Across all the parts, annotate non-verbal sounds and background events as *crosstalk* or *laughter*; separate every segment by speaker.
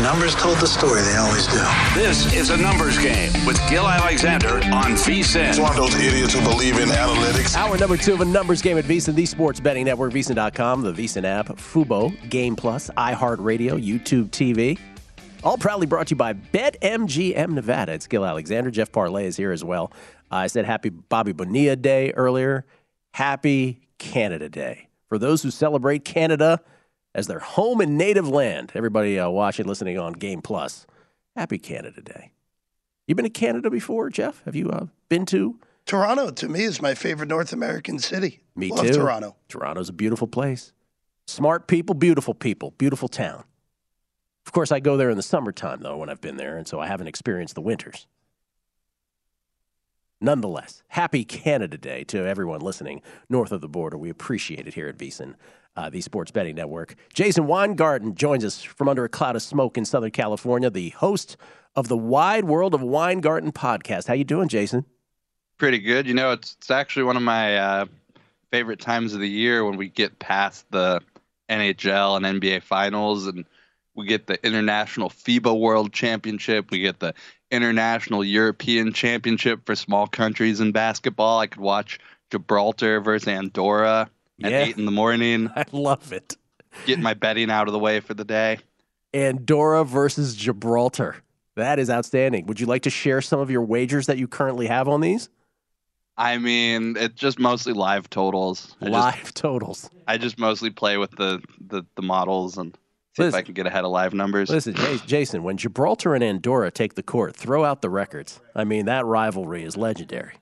Speaker 1: The numbers told the story, they always do.
Speaker 2: This is a numbers game with Gill Alexander on VSIN.
Speaker 3: It's one of those idiots who believe in analytics.
Speaker 4: Hour number two of a numbers game at VSIN, the sports betting network, VSIN.com, the VSIN app, Fubo, Game Plus, iHeartRadio, YouTube TV. All proudly brought to you by BetMGM Nevada. It's Gill Alexander. Jeff Parles is here as well. Uh, I said happy Bobby Bonilla Day earlier. Happy Canada Day. For those who celebrate Canada as their home and native land, everybody uh, watching, listening on Game Plus, happy Canada Day. You been to Canada before, Jeff? Have you uh, been to?
Speaker 5: Toronto, to me, is my favorite North American city.
Speaker 4: Me
Speaker 5: Love
Speaker 4: too.
Speaker 5: Toronto.
Speaker 4: Toronto's a beautiful place. Smart people, beautiful people, beautiful town. Of course, I go there in the summertime, though, when I've been there, and so I haven't experienced the winters. Nonetheless, happy Canada Day to everyone listening north of the border. We appreciate it here at VSIN, uh, the Sports Betting Network. Jason Weingarten joins us from under a cloud of smoke in Southern California, the host of the Wide World of Weingarten podcast. How you doing, Jason?
Speaker 6: Pretty good. You know, it's, it's actually one of my uh, favorite times of the year when we get past the NHL and NBA finals and we get the International FIBA World Championship. We get the International European Championship for small countries in basketball. I could watch Gibraltar versus Andorra at
Speaker 4: Yeah.
Speaker 6: 8 in the morning. *laughs*
Speaker 4: I love it.
Speaker 6: Get my betting out of the way for the day.
Speaker 4: Andorra versus Gibraltar. That is outstanding. Would you like to share some of your wagers that you currently have on these?
Speaker 6: I mean, it's just mostly live totals. I
Speaker 4: Live
Speaker 6: Just,
Speaker 4: totals.
Speaker 6: I just mostly play with the, the, the models and see if I can get ahead of live numbers.
Speaker 4: Listen, Jason, when Gibraltar and Andorra take the court, throw out the records. I mean, that rivalry is legendary.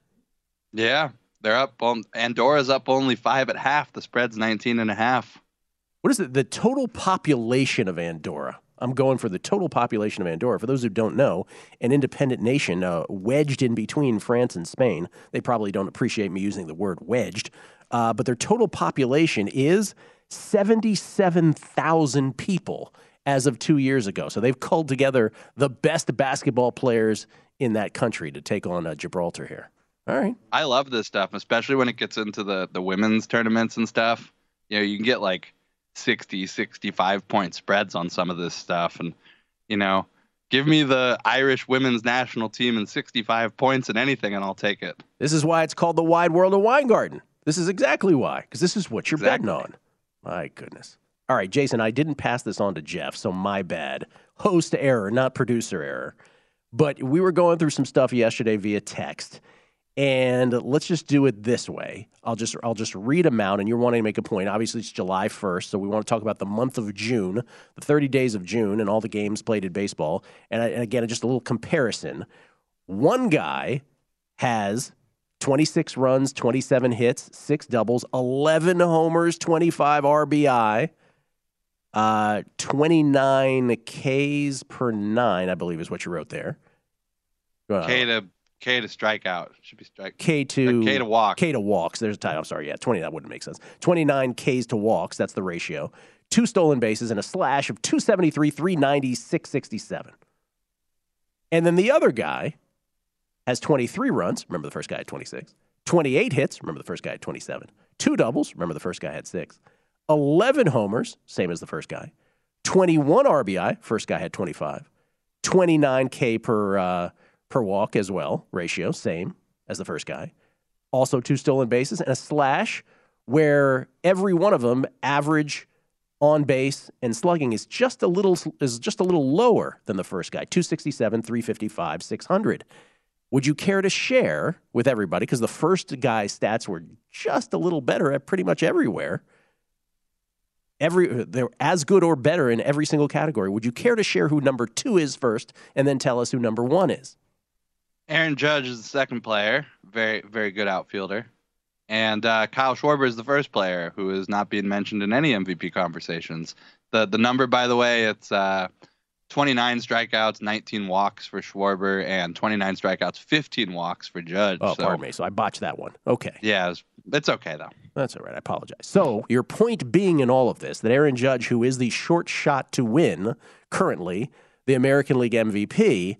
Speaker 6: Yeah, they're up. On, Andorra's up only five at half. The spread's 19 and a half.
Speaker 4: What is it? The total population of Andorra. I'm going for the total population of Andorra. For those who don't know, an independent nation uh, wedged in between France and Spain. They probably don't appreciate me using the word wedged, uh, but their total population is 77,000 people as of two years ago. So they've culled together the best basketball players in that country to take on uh, Gibraltar here. All right.
Speaker 6: I love this stuff, especially when it gets into the, the women's tournaments and stuff. You know, you can get like 60, 65 point spreads on some of this stuff. And, you know, give me the Irish women's national team and 65 points and anything, and I'll take it.
Speaker 4: This is why it's called the wide world of Weingarten. This is exactly why, because this is what you're betting on. My goodness. All right, Jason, I didn't pass this on to Jeff, so my bad. Host error, not producer error. But we were going through some stuff yesterday via text, And let's just do it this way. I'll just I'll just read them out, and you're wanting to make a point. Obviously, it's July 1st, so we want to talk about the month of June, the 30 days of June, and all the games played in baseball. And, and again, just a little comparison. One guy has 26 runs, 27 hits, six doubles, 11 homers, 25 RBI, uh, 29 Ks per nine, I believe is what you wrote there.
Speaker 6: Uh, K to K to strikeout should be strike.
Speaker 4: K to
Speaker 6: K to walk.
Speaker 4: K to walks. There's a title. I'm sorry. Yeah, 20. That wouldn't make sense. 29 Ks to walks. That's the ratio. Two stolen bases and a slash of 273, 390, 667. And then the other guy has 23 runs. Remember the first guy had 26. 28 hits. Remember the first guy had 27. Two doubles. Remember the first guy had six. 11 homers. Same as the first guy. 21 RBI. First guy had 25. 29 K per uh, per walk as well. Ratio same as the first guy. Also two stolen bases and a slash where every one of them average on base and slugging is just a little is just a little lower than the first guy 267 355 600 would you care to share with everybody? Because the first guy's stats were just a little better at pretty much everywhere. Every they're as good or better in every single category. Would you care to share who number two is first, and then tell us who number one is?
Speaker 6: Aaron Judge is the second player, very very good outfielder, and uh, Kyle Schwarber is the first player who is not being mentioned in any MVP conversations. The the number, by the way, it's uh, 29 strikeouts, 19 walks for Schwarber, and 29 strikeouts, 15 walks for Judge.
Speaker 4: Oh, so, pardon me. So I botched that one. Okay.
Speaker 6: Yeah, it was, it's okay, though.
Speaker 4: That's all right. I apologize. So, your point being in all of this that Aaron Judge, who is the short shot to win currently the American League MVP,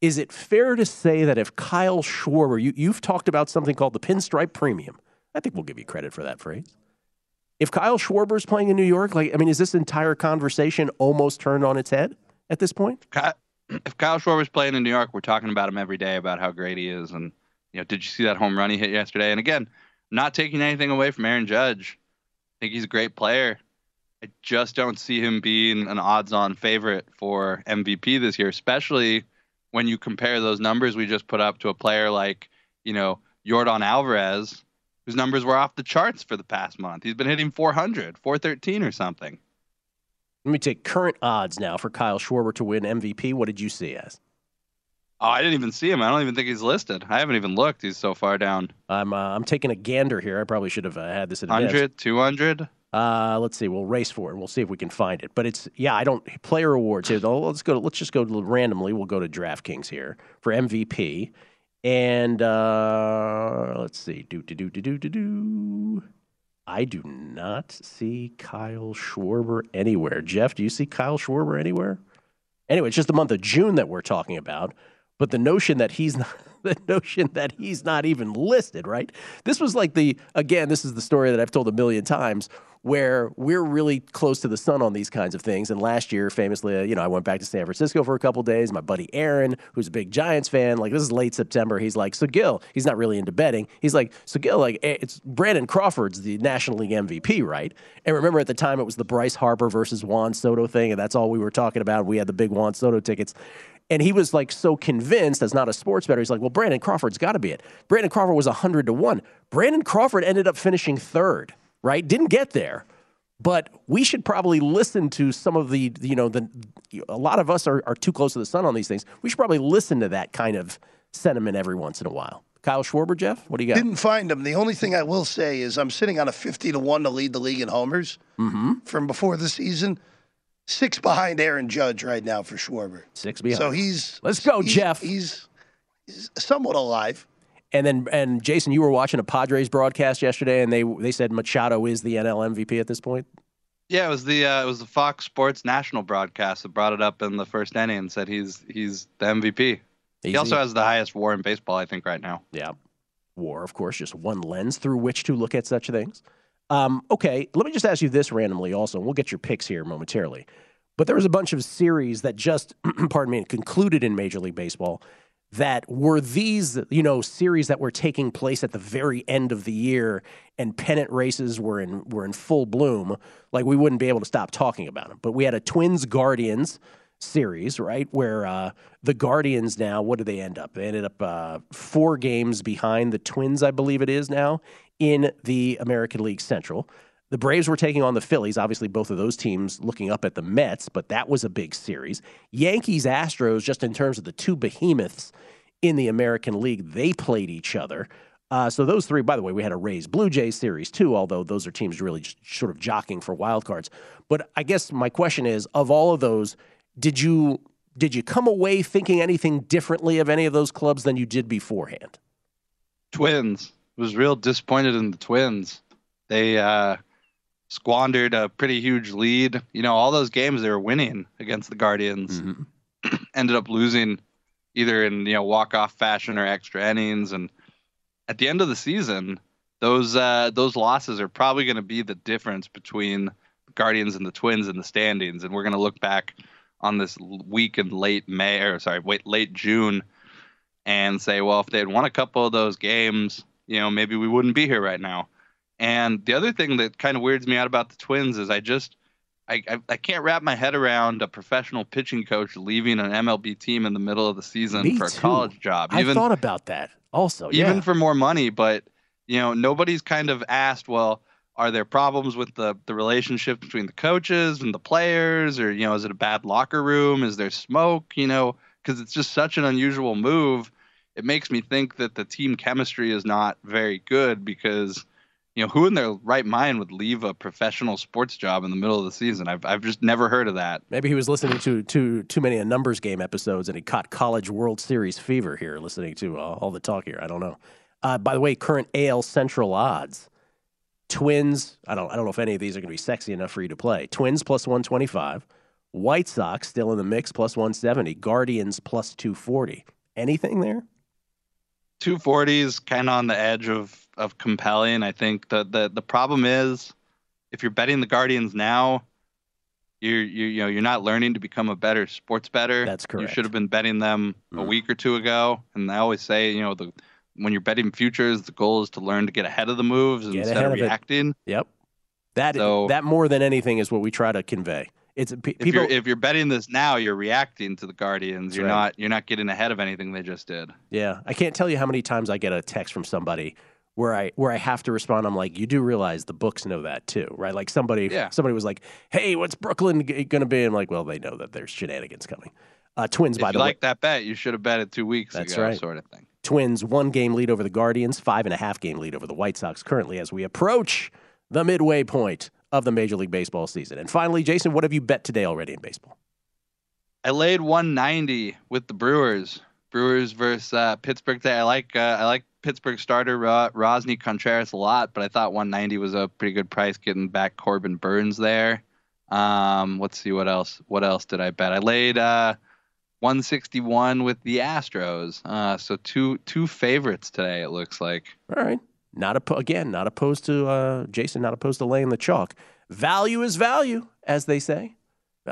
Speaker 4: is it fair to say that if Kyle Schwarber, you, you've talked about something called the pinstripe premium? I think we'll give you credit for that phrase if Kyle Schwarber is playing in New York, like I mean, is this entire conversation almost turned on its head at this point?
Speaker 6: If Kyle Schwarber's playing in New York, we're talking about him every day about how great he is, and you know, did you see that home run he hit yesterday? And again, not taking anything away from Aaron Judge, I think he's a great player. I just don't see him being an odds-on favorite for MVP this year, especially when you compare those numbers we just put up to a player like you know Yordan Alvarez whose numbers were off the charts for the past month. He's been hitting 400, 413 or something.
Speaker 4: Let me take current odds now for Kyle Schwarber to win MVP. What did you see as?
Speaker 6: Oh, I didn't even see him. I don't even think he's listed. I haven't even looked. He's so far down.
Speaker 4: I'm uh, I'm taking a gander here. I probably should have uh, had this in
Speaker 6: 100, 200.
Speaker 4: Uh, let's see. We'll race for it. We'll see if we can find it. But it's yeah. I don't player awards here. Oh, let's go. let's just go randomly. We'll go to DraftKings here for MVP. And uh, let's see. Do, do, do, do, do, do, do. I do not see Kyle Schwarber anywhere. Jeff, do you see Kyle Schwarber anywhere? Anyway, it's just the month of June that we're talking about. But the notion that he's *laughs* not, the notion that he's not even listed, right? This was like the again, this is the story that I've told a million times where we're really close to the sun on these kinds of things. And last year, famously, uh, you know, I went back to San Francisco for a couple days. My buddy Aaron, who's a big Giants fan, like this is late September. He's like, so Gill, he's not really into betting. He's like, so Gill, like eh, it's Brandon Crawford's the National League MVP, right? And remember at the time it was the Bryce Harper versus Juan Soto thing, and that's all we were talking about. We had the big Juan Soto tickets. And he was like so convinced as not a sports bettor. He's like, well, Brandon Crawford's got to be it. Brandon Crawford was 100 to 1. Brandon Crawford ended up finishing third right? Didn't get there. But we should probably listen to some of the, you know, the a lot of us are, are too close to the sun on these things. We should probably listen to that kind of sentiment every once in a while. Kyle Schwarber, Jeff, what do you got?
Speaker 5: Didn't find him. The only thing I will say is I'm sitting on a 50 to 1 to lead the league in homers
Speaker 4: mm-hmm.
Speaker 5: from before the season. Six behind Aaron Judge right now for Schwarber.
Speaker 4: Six behind.
Speaker 5: So he's.
Speaker 4: Let's go,
Speaker 5: he's,
Speaker 4: Jeff.
Speaker 5: He's, he's somewhat alive.
Speaker 4: And then, and Jason, you were watching a Padres broadcast yesterday, and they they said Machado is the NL MVP at this point.
Speaker 6: Yeah, it was the uh, it was the Fox Sports national broadcast that brought it up in the first inning and said he's he's the MVP. Easy. He also has the highest WAR in baseball, I think, right now.
Speaker 4: Yeah, WAR, of course, just one lens through which to look at such things. Um, okay, let me just ask you this randomly, also, and we'll get your picks here momentarily. But there was a bunch of series that just, *clears throat* pardon me, concluded in Major League Baseball that were these, you know, series that were taking place at the very end of the year and pennant races were in were in full bloom, like we wouldn't be able to stop talking about them. But we had a Twins Guardians series, right? Where uh, the Guardians now, what did they end up? They ended up uh, four games behind the Twins, I believe it is now, in the American League Central. The Braves were taking on the Phillies. Obviously, both of those teams looking up at the Mets, but that was a big series. Yankees, Astros, just in terms of the two behemoths in the American League, they played each other. Uh, so those three, by the way, we had a Rays Blue Jays series too, although those are teams really sort of jockeying for wild cards. But I guess my question is, of all of those, did you did you come away thinking anything differently of any of those clubs than you did beforehand?
Speaker 6: Twins was real disappointed in the Twins. They uh, squandered a pretty huge lead. You know, all those games they were winning against the Guardians mm-hmm. *clears throat* ended up losing either in you know walk off fashion or extra innings. And at the end of the season, those uh, those losses are probably going to be the difference between Guardians and the Twins in the standings. And we're going to look back on this week in late May or sorry, wait, late June, and say, well, if they had won a couple of those games, you know, maybe we wouldn't be here right now. And the other thing that kind of weirds me out about the Twins is I just I, I, I can't wrap my head around a professional pitching coach leaving an MLB team in the middle of the season
Speaker 4: Me
Speaker 6: for a college job.
Speaker 4: I thought about that also.
Speaker 6: even
Speaker 4: yeah.
Speaker 6: for more money, but you know nobody's kind of asked, well, are there problems with the the relationship between the coaches and the players, or you know, is it a bad locker room? Is there smoke? You know, because it's just such an unusual move. It makes me think that the team chemistry is not very good because you know, who in their right mind would leave a professional sports job in the middle of the season? I've, I've just never heard of that.
Speaker 4: Maybe he was listening to too too many numbers game episodes and he caught college World Series fever here, listening to uh, all the talk here. I don't know. Uh, by the way, current AL Central odds: Twins. I don't I don't know if any of these are going to be sexy enough for you to play. Twins plus one twenty five. White Sox still in the mix plus one seventy. Guardians plus two forty. Anything there?
Speaker 6: 240 is kind of on the edge of of compelling. I think the the the problem is if you're betting the Guardians now, you're you you know you're not learning to become a better sports better.
Speaker 4: That's correct.
Speaker 6: You should have been betting them
Speaker 4: Mm.
Speaker 6: a week or two ago. And I always say, you know, the when you're betting futures, the goal is to learn to get ahead of the moves
Speaker 4: Get
Speaker 6: instead of
Speaker 4: of it.
Speaker 6: reacting.
Speaker 4: Yep. That
Speaker 6: So-
Speaker 4: that more than anything is what we try to convey. It's
Speaker 6: If
Speaker 4: people.
Speaker 6: you're if you're betting this now, you're reacting to the Guardians. You're
Speaker 4: right.
Speaker 6: not you're not getting ahead of anything they just did.
Speaker 4: Yeah, I can't tell you how many times I get a text from somebody where I where I have to respond. I'm like, you do realize the books know that too, right? Like somebody
Speaker 6: Yeah.
Speaker 4: somebody was like, hey, what's Brooklyn going to be? I'm like, well, they know that there's shenanigans coming. Uh, twins,
Speaker 6: If
Speaker 4: by the
Speaker 6: like
Speaker 4: way, like
Speaker 6: that bet, you should have bet it two weeks
Speaker 4: That's
Speaker 6: ago,
Speaker 4: right.
Speaker 6: sort of thing.
Speaker 4: Twins one game lead over the Guardians, five and a half game lead over the White Sox currently as we approach the midway point of the Major League Baseball season. And finally, Jason, what have you bet today already in baseball?
Speaker 6: I laid 190 with the Brewers. Brewers versus uh, Pittsburgh. Today. I like uh, I like Pittsburgh starter Ro- Roansy Contreras a lot, but I thought 190 was a pretty good price getting back Corbin Burnes there. Um, let's see what else. What else did I bet? I laid uh, 161 with the Astros. Uh, so two two favorites today. It looks like.
Speaker 4: All right. Not oppo- again, not opposed to uh, Jason, not opposed to laying the chalk. Value is value, as they say.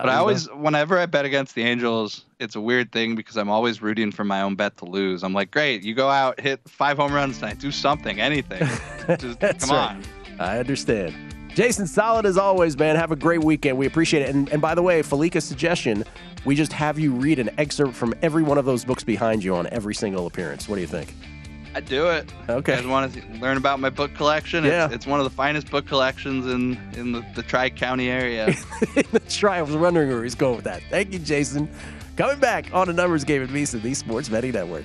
Speaker 6: But I always, whenever I bet against the Angels, it's a weird thing because I'm always rooting for my own bet to lose. I'm like, great, you go out, hit five home runs tonight, do something, anything. *laughs* Just come
Speaker 4: right.
Speaker 6: on.
Speaker 4: I understand. Jason, solid as always, man. Have a great weekend. We appreciate it. And, and by the way, Fallica's suggestion, we just have you read an excerpt from every one of those books behind you on every single appearance. What do you think?
Speaker 6: I do it.
Speaker 4: Okay.
Speaker 6: You guys want to learn about my book collection?
Speaker 4: Yeah.
Speaker 6: It's, it's one of the finest book collections in, in the, the *laughs* Tri County area.
Speaker 4: Let's try. I was wondering where he's going with that. Thank you, Jason. Coming back on a numbers game at VSIN, the Sports Betting Network.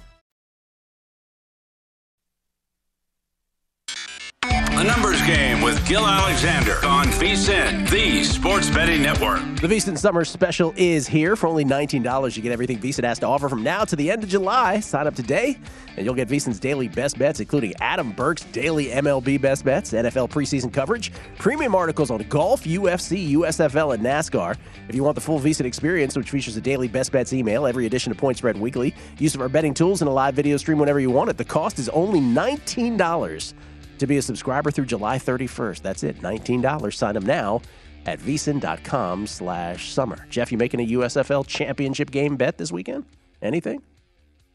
Speaker 2: The Numbers Game with Gill Alexander on VSIN, the Sports Betting Network.
Speaker 4: The VSiN Summer Special is here. For only $19, you get everything VSiN has to offer from now to the end of July. Sign up today, and you'll get VSiN's daily best bets, including Adam Burke's daily MLB best bets, NFL preseason coverage, premium articles on golf, UFC, USFL, and NASCAR. If you want the full VSiN experience, which features a daily best bets email, every edition of Point Spread Weekly, use of our betting tools, and a live video stream whenever you want it, the cost is only $19 to be a subscriber through July 31st. That's it, $19. Sign up now at vsin.com slash summer. Jeff, you making a USFL championship game bet this weekend? Anything?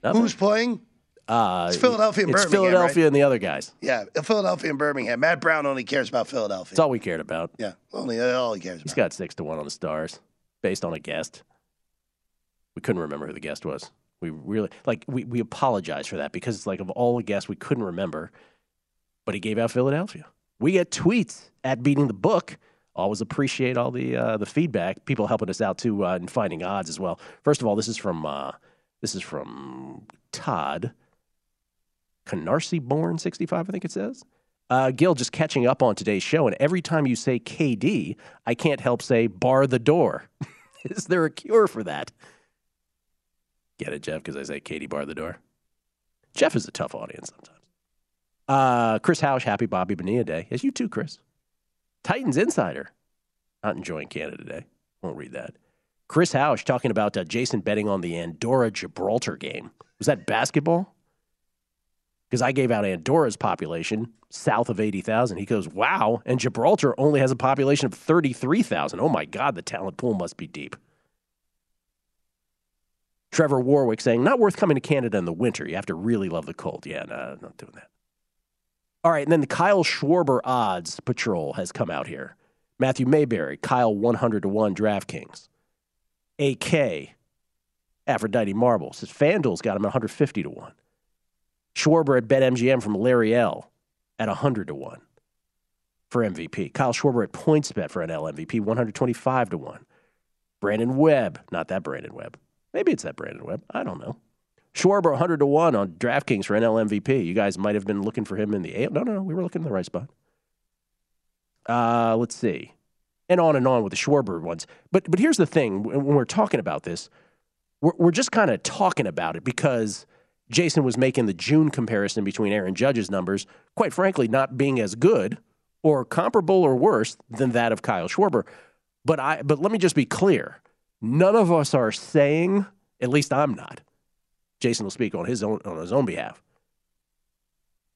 Speaker 4: Nothing?
Speaker 5: Who's playing?
Speaker 4: Uh,
Speaker 5: It's Philadelphia and
Speaker 4: It's
Speaker 5: Birmingham,
Speaker 4: Philadelphia
Speaker 5: right?
Speaker 4: and the other guys.
Speaker 5: Yeah, Philadelphia and Birmingham. Matt Brown only cares about Philadelphia.
Speaker 4: That's all we cared about.
Speaker 5: Yeah, only all he cares
Speaker 4: He's
Speaker 5: about.
Speaker 4: got six to one on the stars based on a guest. We couldn't remember who the guest was. We really like we, we apologize for that because it's like of all the guests we couldn't remember, but he gave out Philadelphia. We get tweets at beating the book. Always appreciate all the uh, the feedback. People helping us out too uh, in finding odds as well. First of all, this is from uh, this is from Todd Canarsie born sixty five. I think it says. Uh, Gill, just catching up on today's show, and every time you say KD, I can't help say bar the door. *laughs* Is there a cure for that? Get it, Jeff? Because I say Katie bar the door. Jeff is a tough audience sometimes. Uh, Chris Housh, happy Bobby Bonilla Day. Yes, you too, Chris. Titans Insider, not enjoying Canada Day. Won't read that. Chris Housh talking about uh, Jason betting on the Andorra Gibraltar game. Was that basketball? Because I gave out Andorra's population south of 80,000. He goes, wow. And Gibraltar only has a population of 33,000. Oh my God, the talent pool must be deep. Trevor Warwick saying, not worth coming to Canada in the winter. You have to really love the cold. Yeah, no, not doing that. All right, and then the Kyle Schwarber odds patrol has come out here. Matthew Mayberry, Kyle 100 to 1 DraftKings. AK, Aphrodite Marble says FanDuel's got him 150 to 1. Schwarber at BetMGM from Larry L at 100 to 1 for MVP. Kyle Schwarber at PointsBet for NL MVP, 125 to 1. Brandon Webb, not that Brandon Webb. Maybe it's that Brandon Webb. I don't know. Schwarber 100 to 1 on DraftKings for NL MVP. You guys might have been looking for him in the A. No, no, no. We were looking in the right spot. Uh, let's see. And on and on with the Schwarber ones. But but here's the thing when we're talking about this, we're, we're just kind of talking about it because Jason was making the June comparison between Aaron Judge's numbers, quite frankly, not being as good or comparable or worse than that of Kyle Schwarber. But I but let me just be clear. None of us are saying, at least I'm not. Jason will speak on his own on his own behalf.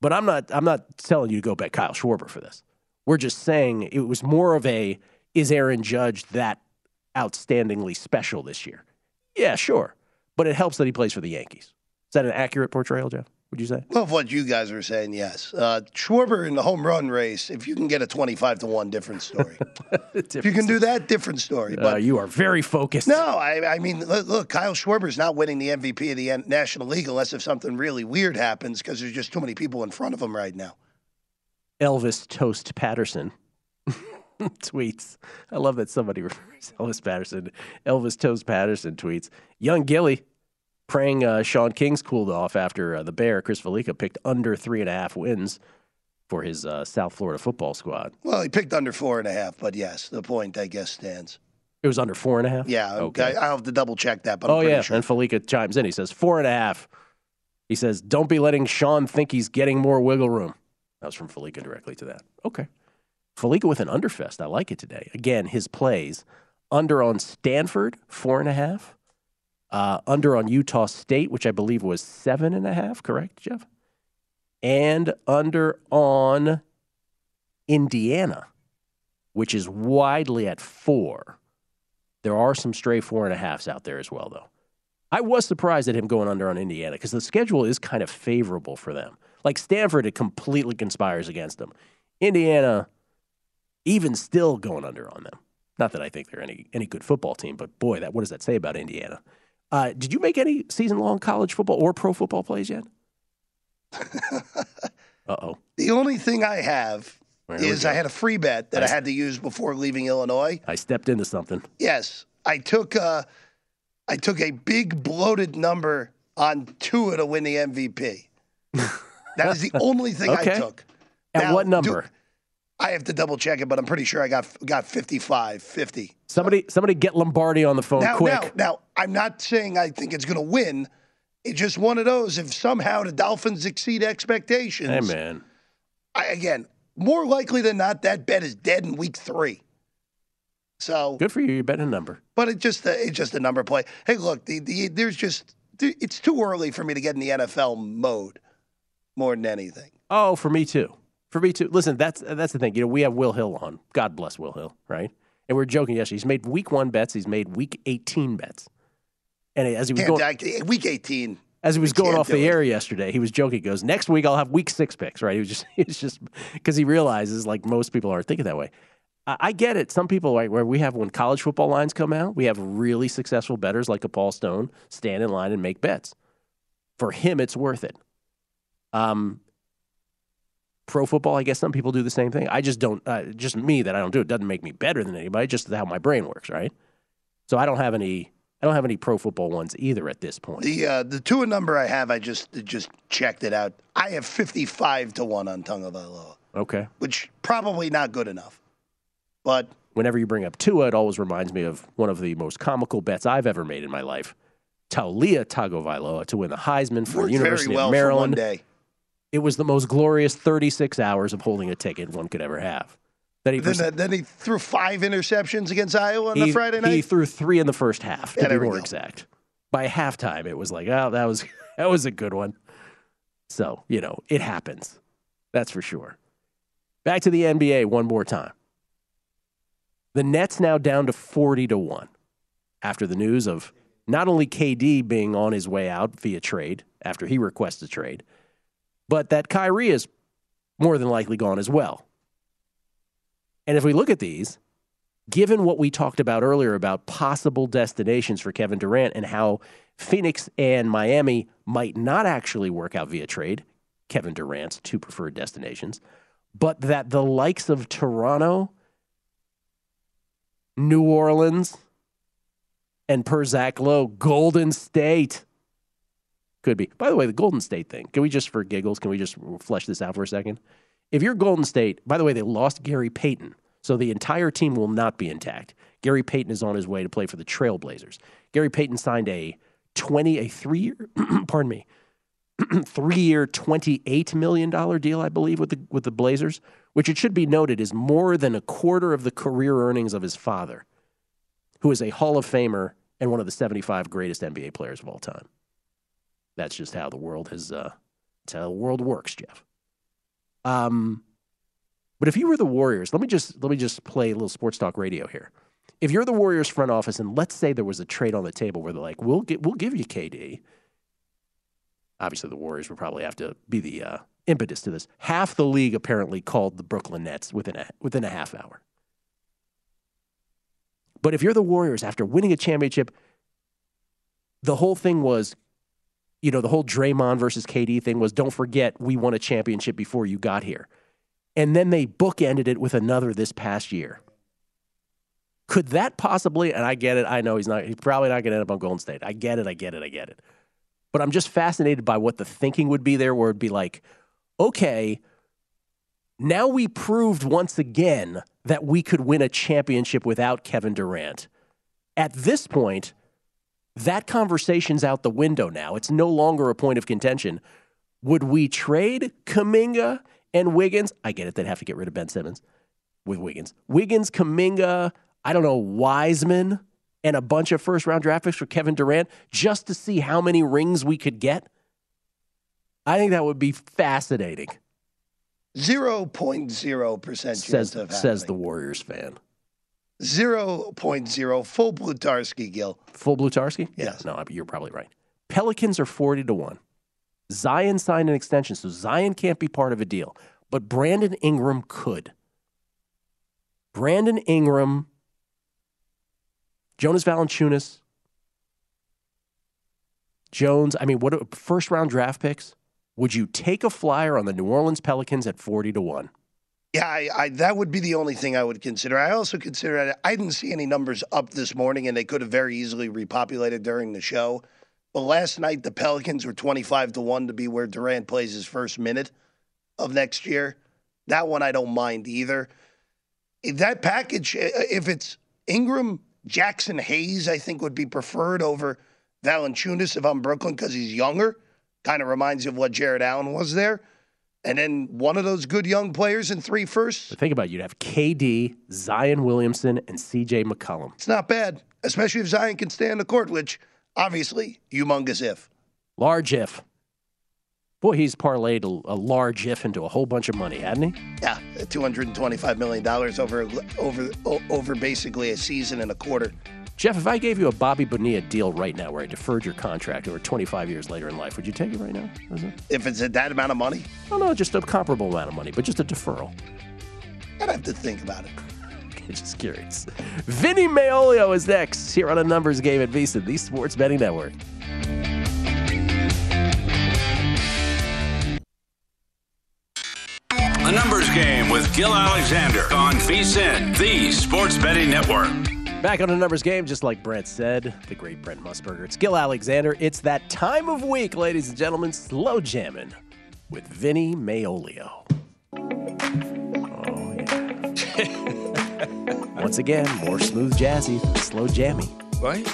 Speaker 4: But I'm not I'm not telling you to go bet Kyle Schwarber for this. We're just saying it was more of a is Aaron Judge that outstandingly special this year? Yeah, sure. But it helps that he plays for the Yankees. Is that an accurate portrayal, Jeff? Would you say?
Speaker 5: Well, of what you guys are saying, yes. Uh, Schwarber in the home run race, if you can get a 25 to 1, different story. *laughs* if you can do that, different story.
Speaker 4: But uh, you are very focused.
Speaker 5: No, I, I mean, look, look, Kyle Schwarber's not winning the MVP of the National League unless if something really weird happens because there's just too many people in front of him right now.
Speaker 4: Elvis Toast Patterson *laughs* tweets. I love that somebody *laughs* refers Elvis Patterson. Elvis Toast Patterson tweets. Young Gilly praying uh, Sean King's cooled off after uh, the Bear, Chris Fallica, picked under three and a half wins for his uh, South Florida football squad.
Speaker 5: Well, he picked under four and a half, but yes, the point, I guess, stands.
Speaker 4: It was under four and a half?
Speaker 5: Yeah.
Speaker 4: Okay.
Speaker 5: I, will have to double check that, but
Speaker 4: oh,
Speaker 5: yeah.
Speaker 4: Sure. And Fallica chimes in. He says, four and a half. He says, don't be letting Sean think he's getting more wiggle room. That was from Fallica directly to that. Okay. Fallica with an underfest. I like it today. Again, his plays under on Stanford, four and a half. Uh, under on Utah State, which I believe was seven and a half, correct, Jeff? And under on Indiana, which is widely at four. There are some stray four and a halves out there as well, though. I was surprised at him going under on Indiana because the schedule is kind of favorable for them. Like Stanford, it completely conspires against them. Indiana, even still going under on them. Not that I think they're any any good football team, but boy, that what does that say about Indiana? Uh, did you make any season long college football or pro football plays yet? *laughs* uh oh.
Speaker 5: The only thing I have is I had a free bet that I, I, had to use before leaving Illinois.
Speaker 4: I stepped into something.
Speaker 5: Yes, I took uh, I took a big bloated number on Tua to win the MVP. *laughs* that is the only thing
Speaker 4: okay.
Speaker 5: I took.
Speaker 4: At
Speaker 5: now,
Speaker 4: what number?
Speaker 5: Do, I have to double check it, but I'm pretty sure I got got 55, 50.
Speaker 4: Somebody somebody get Lombardi on the phone
Speaker 5: now,
Speaker 4: quick.
Speaker 5: Now, now, I'm not saying I think it's going to win. It's just one of those. If somehow the Dolphins exceed expectations,
Speaker 4: hey man.
Speaker 5: I, again, more likely than not, that bet is dead in week three. So
Speaker 4: good for you. You bet a number,
Speaker 5: but it's just a, it's just a number play. Hey, look, the, the there's just it's too early for me to get in the NFL mode more than anything.
Speaker 4: Oh, for me too. For me too. Listen, that's that's the thing. You know, we have Will Hill on. God bless Will Hill, right? And we are joking yesterday. He's made week one bets. He's made week eighteen bets. And as he was
Speaker 5: Can't,
Speaker 4: going,
Speaker 5: I, week eighteen.
Speaker 4: As he was going off the air yesterday, he was joking. He goes, "Next week I'll have week six picks." Right? He was just, *laughs* he's just because he realizes like most people aren't thinking that way. I, I get it. Some people, right, where we have when college football lines come out, we have really successful betters like a Paul Stone stand in line and make bets. For him, it's worth it. Um, pro football, I guess some people do the same thing. I just don't. Uh, just me that I don't do it doesn't make me better than anybody. Just how my brain works, right? So I don't have any. I don't have any pro football ones either at this point.
Speaker 5: The uh, the two number I have, I just just checked it out. I have fifty five to one on Tagovailoa.
Speaker 4: Okay,
Speaker 5: which probably not good enough, but
Speaker 4: whenever you bring up Tua, it always reminds me of one of the most comical bets I've ever made in my life. Taulia Tagovailoa to win the Heisman for the University
Speaker 5: well
Speaker 4: of Maryland. It was the most glorious 36 hours of holding a ticket one could ever have.
Speaker 5: That he then, then, he threw five interceptions against Iowa on
Speaker 4: he,
Speaker 5: the Friday night.
Speaker 4: He threw three in the first half, to yeah, be more exact. By halftime, it was like, oh, that was *laughs* that was a good one. So you know, it happens. That's for sure. Back to the NBA one more time. The Nets now down to 40 to 1 after the news of not only KD being on his way out via trade after he requests a trade, but that Kyrie is more than likely gone as well. And if we look at these, given what we talked about earlier about possible destinations for Kevin Durant and how Phoenix and Miami might not actually work out via trade, Kevin Durant's two preferred destinations, but that the likes of Toronto, New Orleans, and per Zach Lowe, Golden State could be. By the way, the Golden State thing, can we just, for giggles, can we just flesh this out for a second? If you're Golden State, by the way, they lost Gary Payton, so the entire team will not be intact. Gary Payton is on his way to play for the Trailblazers. Gary Payton signed a 20, a three year, *clears throat* pardon me, *clears throat* three year, $28 million deal, I believe, with the, with the Blazers, which it should be noted is more than a quarter of the career earnings of his father, who is a Hall of Famer and one of the 75 greatest NBA players of all time. That's just how the world has, uh, that's how the world works, Jeff. Um, But if you were the Warriors, let me just let me just play a little sports talk radio here. If you're the Warriors front office, and let's say there was a trade on the table where they're like, "We'll get, we'll give you KD." Obviously, the Warriors would probably have to be the uh, impetus to this. Half the league apparently called the Brooklyn Nets within a within a half hour. But if you're the Warriors after winning a championship, the whole thing was, you know, the whole Draymond versus KD thing was don't forget we won a championship before you got here. And then they bookended it with another this past year. Could that possibly, and I get it, I know he's not, he's probably not going to end up on Golden State. I get it, I get it, I get it. But I'm just fascinated by what the thinking would be there, where it'd be like, okay, now we proved once again that we could win a championship without Kevin Durant. At this point, that conversation's out the window now. It's no longer a point of contention. Would we trade Kuminga and Wiggins? I get it, they'd have to get rid of Ben Simmons with Wiggins. Wiggins, Kuminga, I don't know, Wiseman, and a bunch of first round draft picks for Kevin Durant just to see how many rings we could get? I think that would be fascinating.
Speaker 5: 0.0% chance
Speaker 4: Says,
Speaker 5: of
Speaker 4: says the Warriors fan.
Speaker 5: 0.0 full Blutarski, Gill.
Speaker 4: Full Blutarski?
Speaker 5: Yes.
Speaker 4: Yeah, no, you're probably right. Pelicans are 40 to 1. Zion signed an extension, so Zion can't be part of a deal. But Brandon Ingram could. Brandon Ingram, Jonas Valanciunas, Jones. I mean, what first round draft picks? Would you take a flyer on the New Orleans Pelicans at 40 to 1?
Speaker 5: Yeah, I, I, that would be the only thing I would consider. I also consider I didn't see any numbers up this morning, and they could have very easily repopulated during the show. But last night, the Pelicans were twenty-five to one to be where Durant plays his first minute of next year. That one I don't mind either. If that package, eh, eh, if it's Ingram, Jaxson Hayes, I think would be preferred over Valanciunas if I'm Brooklyn because he's younger. Kind of reminds you of what Jarrett Allen was there and then one of those good young players in three firsts.
Speaker 4: But think about it. You'd have KD, Zion Williamson, and CJ McCollum.
Speaker 5: It's not bad, especially if Zion can stay on the court, which obviously, humongous if.
Speaker 4: Large if. Boy, he's parlayed a, a large if into a whole bunch of money, hadn't he?
Speaker 5: Yeah, $225 million over, over, over basically a season and a quarter.
Speaker 4: Jeff, if I gave you a Bobby Bonilla deal right now where I deferred your contract over 25 years later in life, would you take it right now? It?
Speaker 5: If it's at that amount of money?
Speaker 4: No, no, just a comparable amount of money, but just a deferral.
Speaker 5: I'd have to think about it. *laughs*
Speaker 4: just curious. Vinny Magliulo is next here on a numbers game at VSIN, the Sports Betting Network.
Speaker 2: A numbers game with Gill Alexander on VSIN, the Sports Betting Network.
Speaker 4: Back on a numbers game, just like Brent said, the great Brent Musberger. It's Gill Alexander. It's that time of week, ladies and gentlemen, slow jamming with Vinny Magliulo. Oh, yeah. *laughs* Once again, more smooth jazzy than slow jammy.
Speaker 7: Right?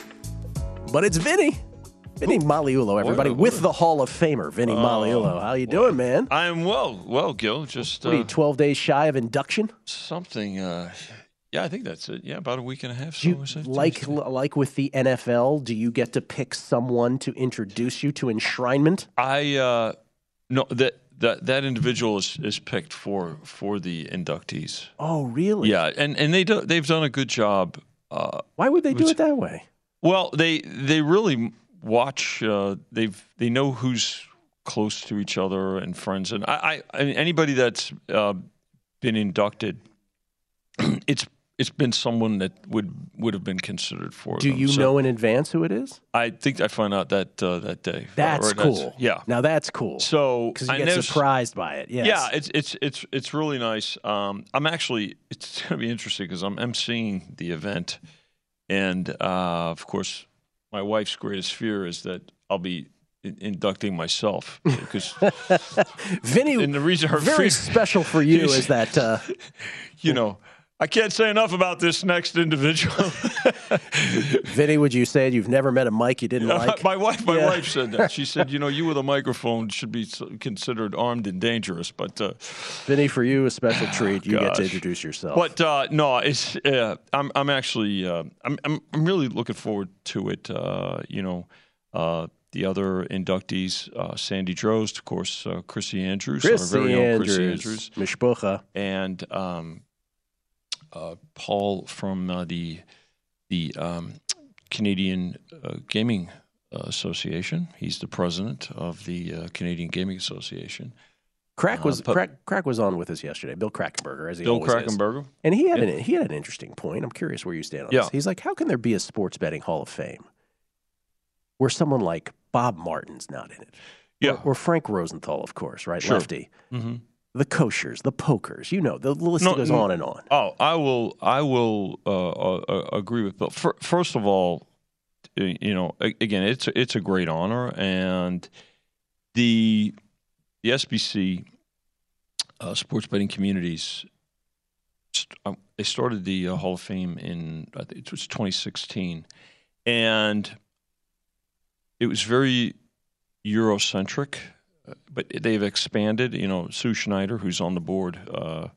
Speaker 4: But it's Vinny. Vinny Magliulo, everybody, with the Hall of Famer, Vinny
Speaker 7: Oh,
Speaker 4: Magliulo. How you doing, man?
Speaker 7: I am well. Well, Gill, just
Speaker 4: What are you,
Speaker 7: uh,
Speaker 4: 12 days shy of induction?
Speaker 7: something. Uh, yeah, I think that's it. Yeah, about a week and a half. So
Speaker 4: you, like like with the NFL, do you get to pick someone to introduce you to enshrinement?
Speaker 7: I uh, no that that that individual is, is picked for for the inductees.
Speaker 4: Oh, really?
Speaker 7: Yeah, and and they do, they've done a good job. Uh,
Speaker 4: Why would they do
Speaker 7: which-
Speaker 4: it that way?
Speaker 7: Well, they they really watch. Uh, they've they know who's close to each other and friends, and I, I, I anybody that's uh, been inducted, *clears throat* it's it's been someone that would would have been considered for.
Speaker 4: Do
Speaker 7: them.
Speaker 4: you
Speaker 7: So
Speaker 4: know in advance who it is?
Speaker 7: I think I found out that uh, that day.
Speaker 4: That's
Speaker 7: Or
Speaker 4: cool.
Speaker 7: yeah.
Speaker 4: Now that's cool.
Speaker 7: So
Speaker 4: because you
Speaker 7: I
Speaker 4: get
Speaker 7: know-
Speaker 4: surprised by it. Yes.
Speaker 7: Yeah, it's it's it's it's really nice. Um, I'm actually it's *laughs* going to be interesting because I'm emceeing the event, and uh, of course, my wife's greatest fear is that I'll be inducting myself *laughs* because
Speaker 4: Vinny.
Speaker 7: and the reason her
Speaker 4: very
Speaker 7: fear-
Speaker 4: special for you is that uh, *laughs*
Speaker 7: you know I can't say enough about this next individual. *laughs*
Speaker 4: Vinny. Would you say you've never met a Mike you didn't *laughs* like?
Speaker 7: my wife, my
Speaker 4: Yeah.
Speaker 7: wife said that. She *laughs* said, you know, you with a microphone should be considered armed and dangerous, but. Uh,
Speaker 4: Vinny, for you, a special *sighs* treat. You get to introduce yourself.
Speaker 7: But uh, no, it's uh, I'm I'm actually uh, I'm, I'm I'm really looking forward to it. Uh, you know, uh, the other inductees, uh, Sandy Drost, of course, uh, Chrissy Andrews,
Speaker 4: Chrissy
Speaker 7: our very own Chrissy
Speaker 4: Andrews,
Speaker 7: Andrews,
Speaker 4: Mishpucha.
Speaker 7: and um, Paul from uh, the the um, Canadian uh, Gaming Association. He's the president of the uh, Canadian Gaming Association.
Speaker 4: Crack was
Speaker 7: Uh,
Speaker 4: Crack, Crack was on with us yesterday. Bill Krackomberger, as he
Speaker 7: Bill
Speaker 4: always is. And he had
Speaker 7: Yeah.
Speaker 4: an he had an interesting point. I'm curious where you stand on
Speaker 7: Yeah.
Speaker 4: this. He's like, how can there be a sports betting Hall of Fame where someone like Bob Martin's not in it?
Speaker 7: Yeah.
Speaker 4: or, or Frank Rosenthal, of course, right?
Speaker 7: Sure.
Speaker 4: Lefty.
Speaker 7: Mhm.
Speaker 4: The koshers, the pokers, you know, the list
Speaker 7: No,
Speaker 4: goes
Speaker 7: no.
Speaker 4: on and on.
Speaker 7: Oh, I will. I will uh, uh, uh, agree with Bill. Fir- First of all, you know, again, it's a, it's a great honor, and the the SBC uh, sports betting communities. st- um, They started the uh, Hall of Fame in I think it was 2016, and it was very Eurocentric, but they've expanded. You know, Sue Schneider, who's on the board, uh,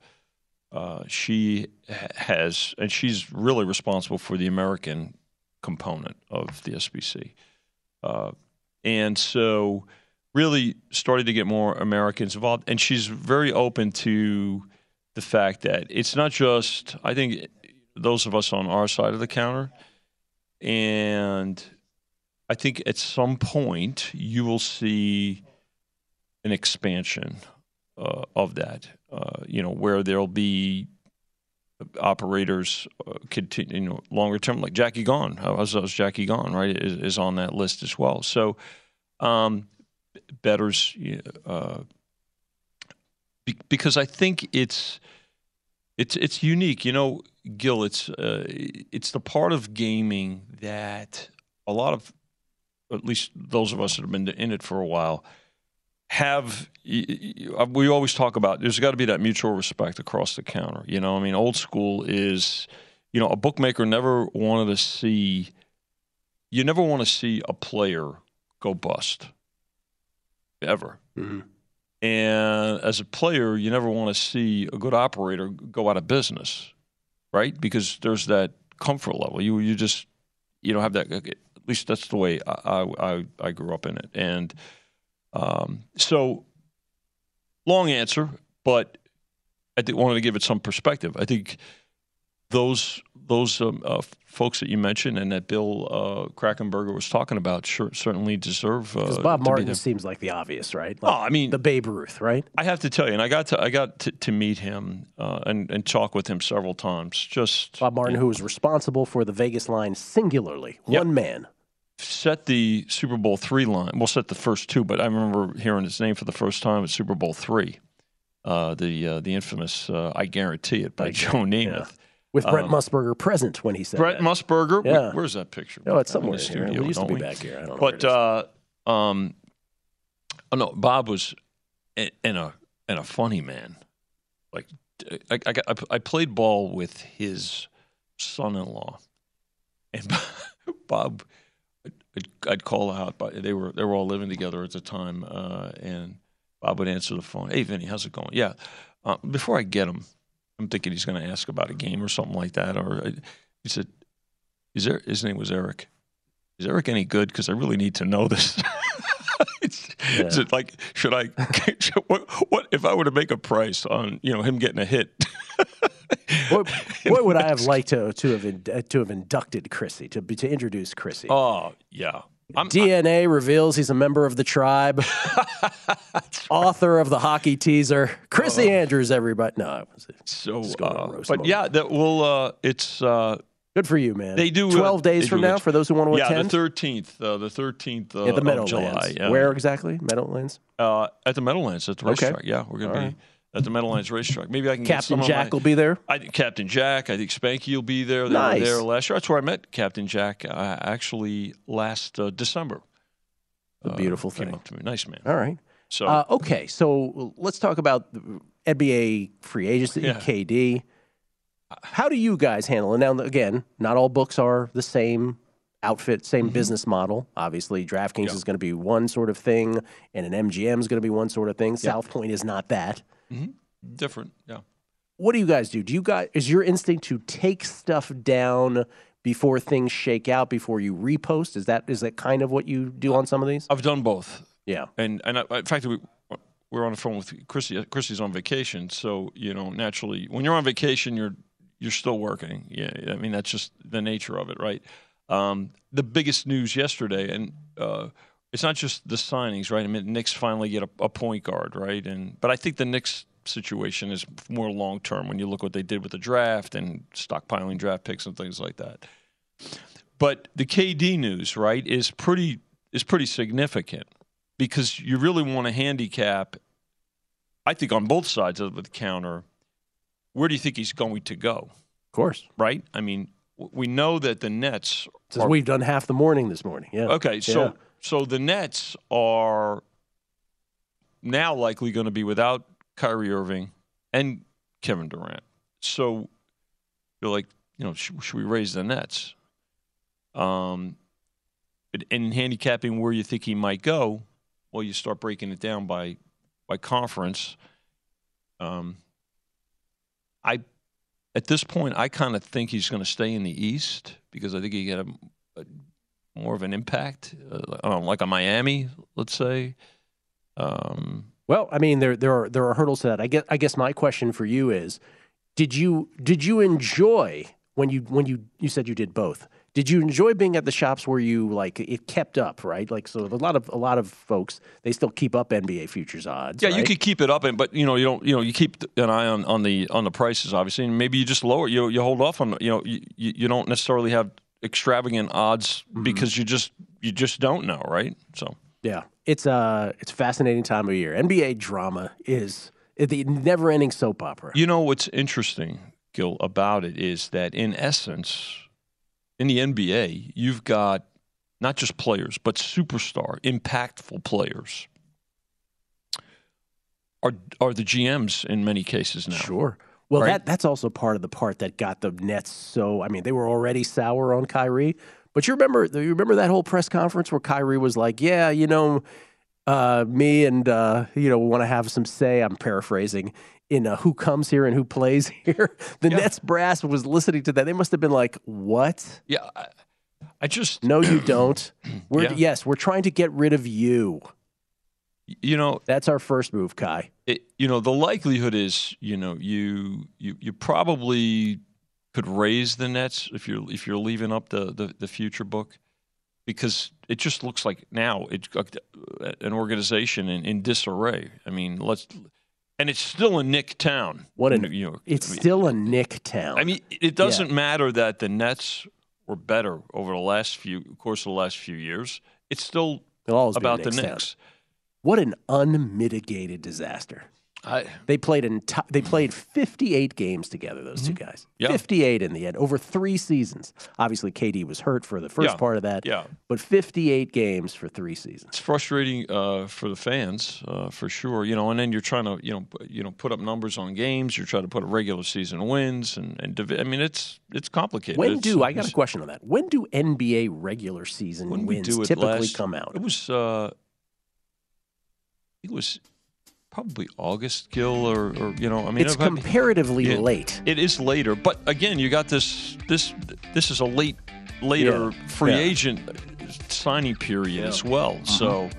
Speaker 7: uh, she has, and she's really responsible for the American component of the SBC. Uh, and so, really started to get more Americans involved. And she's very open to the fact that it's not just, I think, those of us on our side of the counter. And I think at some point you will see an expansion uh, of that. Uh, you know, where there'll be operators uh, continue, you know, longer term, like Jackie Gaughan. How's, how's Jackie Gaughan? Right, is, is on that list as well. So, um, betters, uh, be, because I think it's it's it's unique. You know, Gill, it's uh, it's the part of gaming that a lot of, at least those of us that have been in it for a while, have. We always talk about there's got to be that mutual respect across the counter. You know, I mean, old school is, you know, a bookmaker never wanted to see. You never want to see a player go bust. Ever. Mm-hmm. And as a player, you never want to see a good operator go out of business, right? Because there's that comfort level. You you just you don't have that. At least that's the way I I, I grew up in it. And um, so, long answer, but I think, wanted to give it some perspective. I think those those um, uh, folks that you mentioned and that Bill uh, Krackomberger was talking about sure, certainly deserve. Uh,
Speaker 4: Because Bob
Speaker 7: to be
Speaker 4: Martin seems like the obvious, right?
Speaker 7: Oh, I mean
Speaker 4: the Babe Ruth, right?
Speaker 7: I have to tell you, and I got to I got to, to meet him uh, and and talk with him several times. Just
Speaker 4: Bob Martin, who was responsible for the Vegas line singularly,
Speaker 7: Yep.
Speaker 4: one man.
Speaker 7: Set the Super Bowl three line. We'll set the first two, but I remember hearing his name for the first time at Super Bowl three. Uh, the uh, the infamous uh, "I guarantee it" by Joe Namath.
Speaker 4: With Brent
Speaker 7: Um,
Speaker 4: Musburger present when he said
Speaker 7: Brent
Speaker 4: that.
Speaker 7: Musburger.
Speaker 4: Yeah.
Speaker 7: Where- where's that picture?
Speaker 4: Oh, it's somewhere
Speaker 7: it
Speaker 4: in here.
Speaker 7: studio,
Speaker 4: We used to be
Speaker 7: we?
Speaker 4: back here. I don't know
Speaker 7: But uh, um, oh no, Bob was and a and a funny man. Like I, I, got, I played ball with his son-in-law, and *laughs* Bob, I'd, I'd call out. But they were they were all living together at the time, uh, and Bob would answer the phone. Hey, Vinny, how's it going? Yeah. Uh, before I get him, I'm thinking he's going to ask about a game or something like that. Or uh, he said, "Is there?" His name was Eric. Is Eric any good? Because I really need to know this. *laughs* *laughs* It's- Is it like should I? *laughs* what, what if I were to make a price on you know him getting a hit? *laughs*
Speaker 4: what, what would I have liked to to have in, uh, to have inducted Chrissy to to introduce Chrissy?
Speaker 7: Oh yeah,
Speaker 4: DNA reveals he's a member of the tribe, author of the hockey teaser, Chrissy Andrews. Everybody, no,
Speaker 7: so. uh,
Speaker 4: on a roast
Speaker 7: but
Speaker 4: mode.
Speaker 7: yeah, that will. Uh, it's uh,
Speaker 4: good for you, man.
Speaker 7: They do uh,
Speaker 4: twelve days from now
Speaker 7: it.
Speaker 4: for those who want to
Speaker 7: yeah,
Speaker 4: attend.
Speaker 7: the thirteenth, uh, the thirteenth uh,
Speaker 4: at the
Speaker 7: of July. Yeah.
Speaker 4: Where exactly? Meadowlands.
Speaker 7: Uh, at the Meadowlands, at the
Speaker 4: Okay.
Speaker 7: racetrack. Yeah, we're going
Speaker 4: All
Speaker 7: to be
Speaker 4: right.
Speaker 7: at the Meadowlands racetrack. Maybe I can get
Speaker 4: Captain Jack
Speaker 7: my-
Speaker 4: will be there.
Speaker 7: I think Captain Jack. I think Spanky will be there. They
Speaker 4: Nice.
Speaker 7: were there last year. That's where I met Captain Jack. Uh, actually, last uh, December.
Speaker 4: A beautiful
Speaker 7: came
Speaker 4: thing.
Speaker 7: up to me. Nice man.
Speaker 4: All right.
Speaker 7: So
Speaker 4: Uh, okay, so let's talk about the NBA free agency,
Speaker 7: Yeah.
Speaker 4: KD. How do you guys handle it? Now, again, not all books are the same outfit, same business model. Obviously, DraftKings
Speaker 7: Mm-hmm.
Speaker 4: Is going to be one sort of thing, and an MGM is going to be one sort of thing.
Speaker 7: Yeah.
Speaker 4: South Point is not that.
Speaker 7: Mhm. different. Yeah.
Speaker 4: What do you guys do? Do you guys is your instinct to take stuff down before things shake out before you repost? Is that is that kind of what you do on some of these?
Speaker 7: I've done both.
Speaker 4: Yeah.
Speaker 7: And and I, in fact, we we're on the phone with Chrissy. Chrissy's on vacation, so you know naturally when you're on vacation, you're you're still working. Yeah, I mean that's just the nature of it, right? Um, the biggest news yesterday, and uh, it's not just the signings, right? I mean, Knicks finally get a, a point guard, right? And but I think the Knicks situation is more long term when you look what they did with the draft and stockpiling draft picks and things like that. But the KD news, right, is pretty is pretty significant because you really want to handicap. I think on both sides of the counter, where do you think he's going to go?
Speaker 4: Of course,
Speaker 7: right? I mean, we know that the Nets.
Speaker 4: Since we've done half the morning this morning, yeah.
Speaker 7: Okay, so
Speaker 4: Yeah.
Speaker 7: so the Nets are now likely going to be without Kyrie Irving and Kevin Durant. So you're like, you know, should, should we raise the Nets? Um, in handicapping where you think he might go, well, you start breaking it down by by conference. Um, I at this point, I kind of think he's going to stay in the East because I think he get a, a more of an impact, uh, like a Miami, let's say. Um,
Speaker 4: Well, I mean, there there are there are hurdles to that. I guess I guess my question for you is, did you did you enjoy when you when you you said you did both? Did you enjoy being at the shops where you like it kept up, right? Like so, a lot of a lot of folks they still keep up NBA futures odds.
Speaker 7: yeah, you could keep it up, and but you know you don't you know you keep an eye on, on the on the prices obviously, and maybe you just lower you you hold off on you know you, you don't necessarily have extravagant odds
Speaker 4: Mm-hmm.
Speaker 7: because you just you just don't know, right? So
Speaker 4: Yeah, it's a it's a fascinating time of year. NBA drama is the never-ending soap opera.
Speaker 7: You know what's interesting, Gill, about it is that in essence, in the NBA, you've got not just players, but superstar, impactful players are are the GMs in many cases now.
Speaker 4: Sure. Well,
Speaker 7: Right?
Speaker 4: that that's also part of the part that got the Nets so. I mean, they were already sour on Kyrie, but you remember you remember that whole press conference where Kyrie was like, "Yeah, you know, uh, me and uh, you know we want to have some say." I'm paraphrasing in uh, who comes here and who plays *laughs* here. The Nets brass was listening to that. They must have been like, "What?
Speaker 7: Yeah, I, I just
Speaker 4: no, you *clears throat* don't. *clears throat* We're
Speaker 7: Yeah.
Speaker 4: yes, we're trying to get rid of you."
Speaker 7: You know,
Speaker 4: that's our first move, Kai.
Speaker 7: it, you know the likelihood is you know you you you probably could raise the nets if you're if you're leaving up the the, the future book because it just looks like now it's an organization in, in disarray. I mean, let's and it's still a Knick town.
Speaker 4: What a
Speaker 7: New York.
Speaker 4: It's
Speaker 7: I mean,
Speaker 4: still a Knick town.
Speaker 7: I mean, it doesn't matter that the Nets were better over the last few course of the last few years. It's still
Speaker 4: They'll always be a
Speaker 7: about the
Speaker 4: Knicks town.
Speaker 7: Knicks.
Speaker 4: What an unmitigated disaster.
Speaker 7: I,
Speaker 4: They played enti- they played 58 games together those two guys.
Speaker 7: Mm-hmm. Yeah.
Speaker 4: 58 in the end over 3 seasons. Obviously KD was hurt for the first
Speaker 7: Yeah.
Speaker 4: part of that.
Speaker 7: Yeah.
Speaker 4: But 58 games for 3 seasons.
Speaker 7: It's frustrating uh, for the fans, uh, for sure. You know, and then you're trying to, you know, you know, put up numbers on games. You're trying to put a regular season wins, and and divi- I mean, it's it's complicated.
Speaker 4: When
Speaker 7: It's-
Speaker 4: do I got a question on that? When do NBA regular season wins typically
Speaker 7: last-
Speaker 4: come out?
Speaker 7: It was, uh, it was probably August, Gill, or, or you know, I mean,
Speaker 4: It's
Speaker 7: it-
Speaker 4: comparatively
Speaker 7: Yeah.
Speaker 4: late.
Speaker 7: It is later, but again, you got this this this is a late later
Speaker 4: Yeah.
Speaker 7: free
Speaker 4: Yeah.
Speaker 7: agent signing period as well. So,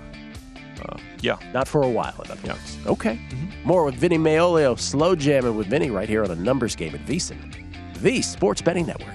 Speaker 7: uh, yeah,
Speaker 4: Not for a while at that point. Okay. More with Vinny Magliulo, slow jamming with Vinny right here on a numbers game at VSiN, the Sports Betting Network.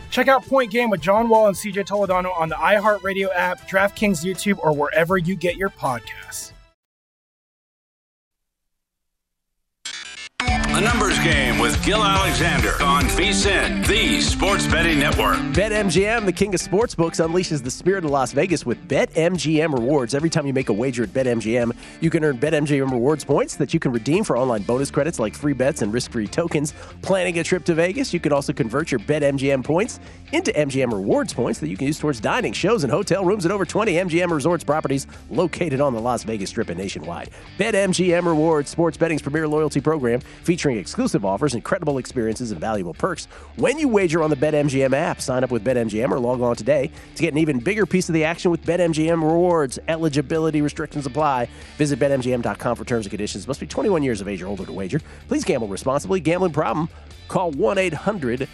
Speaker 8: Check out Point Game with John Wall and CJ Toledano on the iHeartRadio app, DraftKings YouTube, or wherever you get your podcasts.
Speaker 2: A Numbers Game with Gill Alexander on VSIN, the Sports Betting Network.
Speaker 4: BetMGM, the king of sportsbooks, unleashes the spirit of Las Vegas with BetMGM rewards. Every time you make a wager at BetMGM, you can earn BetMGM rewards points that you can redeem for online bonus credits like free bets and risk-free tokens. Planning a trip to Vegas, you can also convert your BetMGM points into MGM rewards points that you can use towards dining, shows, and hotel rooms at over 20 MGM resorts properties located on the Las Vegas Strip and nationwide. BetMGM rewards sports betting's premier loyalty program featuring exclusive offers, incredible experiences, and valuable perks. When you wager on the BetMGM app, sign up with BetMGM or log on today to get an even bigger piece of the action with BetMGM rewards. Eligibility restrictions apply. Visit BetMGM.com for terms and conditions. Must be 21 years of age or older to wager. Please gamble responsibly. Gambling problem? Call 1 800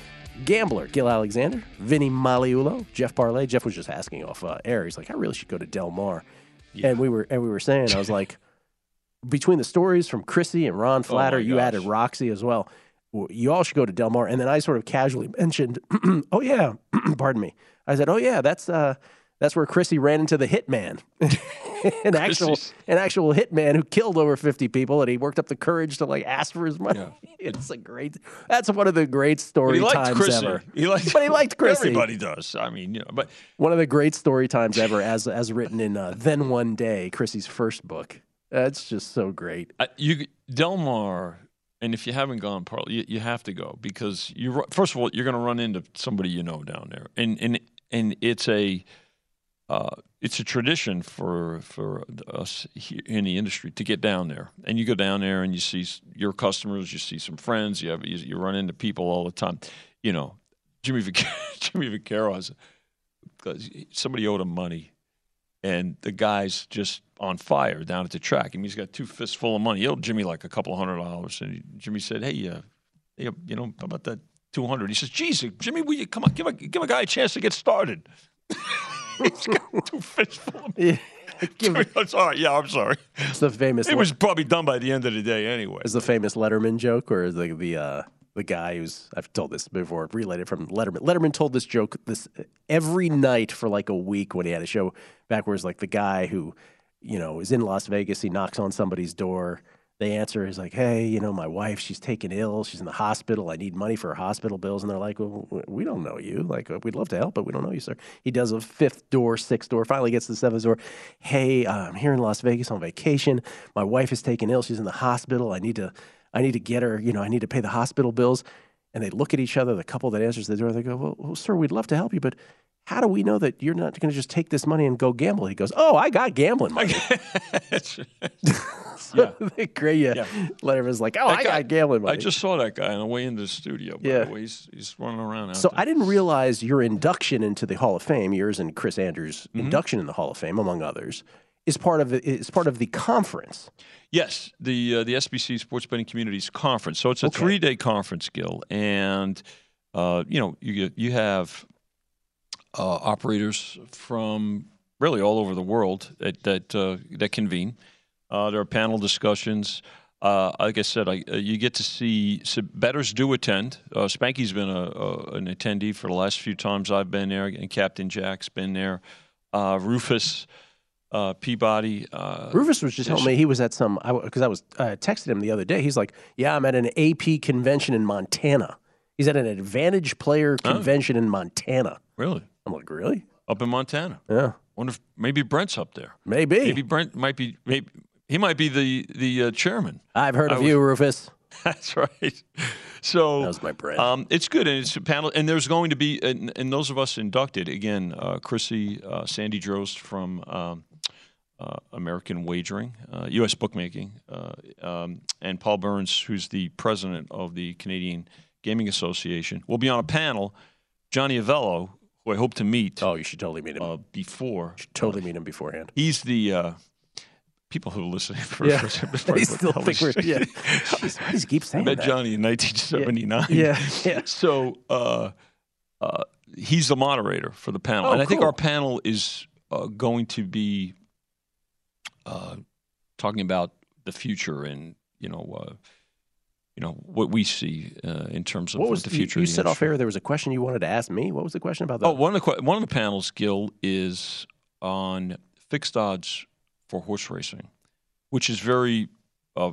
Speaker 4: Gambler. Gill Alexander, Vinny Magliulo, Jeff Parles. Jeff was just asking off uh, air. He's like, I really should go to Del Mar. And we were and we were saying, I was like, between the stories from Chrissy and Ron Flatter,
Speaker 7: my
Speaker 4: you
Speaker 7: gosh.
Speaker 4: added Roxy as well. You all should go to Del Mar. And then I sort of casually mentioned, *clears throat* oh yeah, *clears throat* pardon me. I said, oh yeah, that's uh, that's where Chrissy ran into the hitman, *laughs* an actual
Speaker 7: Chrissy's-
Speaker 4: an actual hitman who killed over fifty people, and he worked up the courage to like ask for his money. *laughs* It's a great. That's one of the great story
Speaker 7: he liked
Speaker 4: times
Speaker 7: Chrissy.
Speaker 4: ever.
Speaker 7: He liked,
Speaker 4: but he liked *laughs* Chrissy.
Speaker 7: Everybody does. I mean, you know, but
Speaker 4: One of the great story times ever, as as written in uh, Then One Day, Chrissy's first book. That's just so great.
Speaker 7: I, you Del Mar, and if you haven't gone, Parl, you, you have to go because you first of all you're going to run into somebody you know down there, and and and it's a uh, it's a tradition for for us in the industry to get down there, and you go down there and you see your customers, you see some friends, you have you, you run into people all the time, you know. Jimmy Vac- *laughs* Jimmy Vaccaro has somebody owed him money, and the guy's just on fire down at the track. I mean, he's got two fists full of money. He owed Jimmy like a couple of hundred dollars, and he, Jimmy said, "Hey, uh, you know how about that two hundred? He says, "Geez, Jimmy, will you come on? Give a give a guy a chance to get started." *laughs* he's got two fists full of money. *laughs* Jimmy, I'm sorry. Yeah, I'm sorry.
Speaker 4: It's the famous.
Speaker 7: It was probably done by the end of the day anyway.
Speaker 4: is the famous Letterman joke, or is the the uh, the guy who's I've told this before, related from Letterman. Letterman told this joke this every night for like a week when he had a show back where it's like the guy who, you know, is in Las Vegas. He knocks on somebody's door. They answer. He's like, "Hey, you know, my wife, she's taken ill. She's in the hospital. I need money for her hospital bills." And they're like, "Well, we don't know you. Like, we'd love to help, but we don't know you, sir." He does a fifth door, sixth door. Finally gets to the seventh door. Hey, I'm here in Las Vegas on vacation. My wife is taken ill. She's in the hospital. I need to, I need to get her. You know, I need to pay the hospital bills. And they look at each other. The couple that answers the door, they go, "Well, well sir, we'd love to help you, but." how do we know that you're not going to just take this money and go gamble? He goes, oh, I got gambling money. *laughs* *laughs* so great, yeah. Letterman's like, oh, I, got gambling money.
Speaker 7: I just saw that guy on the way into the studio. By
Speaker 4: Yeah.
Speaker 7: the way. He's, he's running around
Speaker 4: So
Speaker 7: there.
Speaker 4: I didn't realize your induction into the Hall of Fame, yours and Chris Andrews'
Speaker 7: Mm-hmm.
Speaker 4: induction in the Hall of Fame, among others, is part of is part of the conference.
Speaker 7: Yes, the uh, the SBC Sports Betting Communities Conference. So it's a
Speaker 4: Okay.
Speaker 7: three day conference, Gill, and uh, you know you get- you have uh, operators from really all over the world that that uh, that convene. Uh, there are panel discussions. Uh, like I said, I, uh, you get to see so betters do attend. Uh, Spanky's been a, a, an attendee for the last few times I've been there, and Captain Jack's been there. Uh, Rufus uh, Peabody. Uh,
Speaker 4: Rufus was just telling me he was at some because I was uh, texted him the other day. He's like, "Yeah, I'm at an AP convention in Montana. He's at an Advantage Player
Speaker 7: Oh.
Speaker 4: convention in Montana."
Speaker 7: Really?
Speaker 4: I'm like, "Really?"
Speaker 7: Up in Montana.
Speaker 4: Yeah.
Speaker 7: Wonder if maybe Brent's up there.
Speaker 4: Maybe.
Speaker 7: Maybe Brent might be. Maybe he might be the the uh, chairman.
Speaker 4: I've heard
Speaker 7: I
Speaker 4: of
Speaker 7: was-
Speaker 4: you, Rufus. *laughs*
Speaker 7: That's right. So
Speaker 4: that was my bread.
Speaker 7: Um, it's good, and it's a panel, and there's going to be, and, and those of us inducted again, uh, Chrissy, uh, Sandy Drost from um, uh, American Wagering, uh, U.S. Bookmaking, uh, um, and Paul Burns, who's the president of the Canadian Gaming Association, will be on a panel. Johnny Avello, who I hope to meet.
Speaker 4: Oh, you should totally meet him
Speaker 7: uh, before.
Speaker 4: Totally meet him beforehand.
Speaker 7: He's the uh, people who are listening for
Speaker 4: Yeah. *laughs*
Speaker 7: for- *laughs*
Speaker 4: They still think we're- yeah. Jeez, why does he keep saying
Speaker 7: I met
Speaker 4: that?
Speaker 7: Johnny in 1979.
Speaker 4: Yeah, yeah. *laughs*
Speaker 7: So uh, uh, he's the moderator for the panel,
Speaker 4: Oh,
Speaker 7: and I think our panel is uh, going to be uh, talking about the future and you know. Uh, you know what we see uh, in terms of
Speaker 4: What was
Speaker 7: the future.
Speaker 4: You,
Speaker 7: the
Speaker 4: said off air there was a question you wanted to ask me. What was the question about that?
Speaker 7: Oh, one of the one of the panels, Gill, is on fixed odds for horse racing, which is very uh,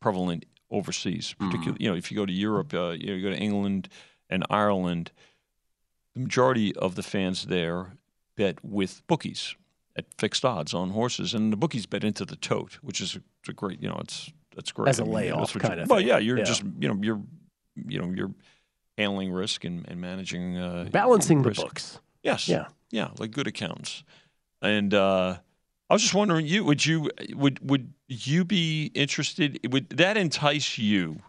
Speaker 7: prevalent overseas. Particularly, you know, if you go to Europe, uh, you, know, you go to England and Ireland, the majority of the fans there bet with bookies at fixed odds on horses, and the bookies bet into the tote, which is a, a great, you know, it's that's great
Speaker 4: As a
Speaker 7: I mean,
Speaker 4: layoff kind of
Speaker 7: Well, yeah, you're
Speaker 4: Yeah.
Speaker 7: just you know you're you know you're handling risk and, and managing uh,
Speaker 4: Balancing the
Speaker 7: risk.
Speaker 4: books.
Speaker 7: Yes.
Speaker 4: Yeah.
Speaker 7: Yeah, like good accountants. And uh, I was just wondering, you would you would would you be interested? Would that entice you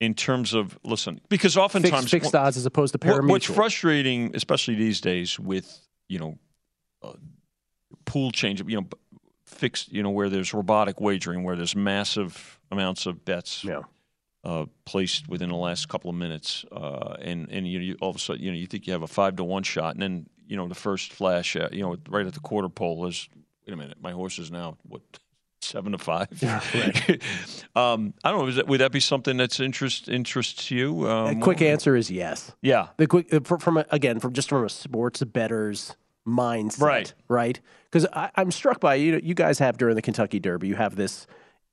Speaker 7: in terms of listen? Because oftentimes
Speaker 4: fixed, fixed odds as opposed to parimutuel.
Speaker 7: what's frustrating, especially these days, with you know uh, pool change, you know, fixed, you know, where there's robotic wagering, where there's massive amounts of bets uh, placed within the last couple of minutes, uh, and and you, you all of a sudden, you know, you think you have a five to one shot, and then you know the first flash, uh, you know, right at the quarter pole is, wait a minute, my horse is now what *laughs* seven to five. *laughs* um, I don't know. That, would that be something that's interest interests you?
Speaker 4: A
Speaker 7: Um,
Speaker 4: quick answer is yes.
Speaker 7: Yeah.
Speaker 4: The quick uh, fr- from a, again from just from a sports better's mindset,
Speaker 7: Right.
Speaker 4: Right. Because I'm struck by you. know, You guys have during the Kentucky Derby, you have this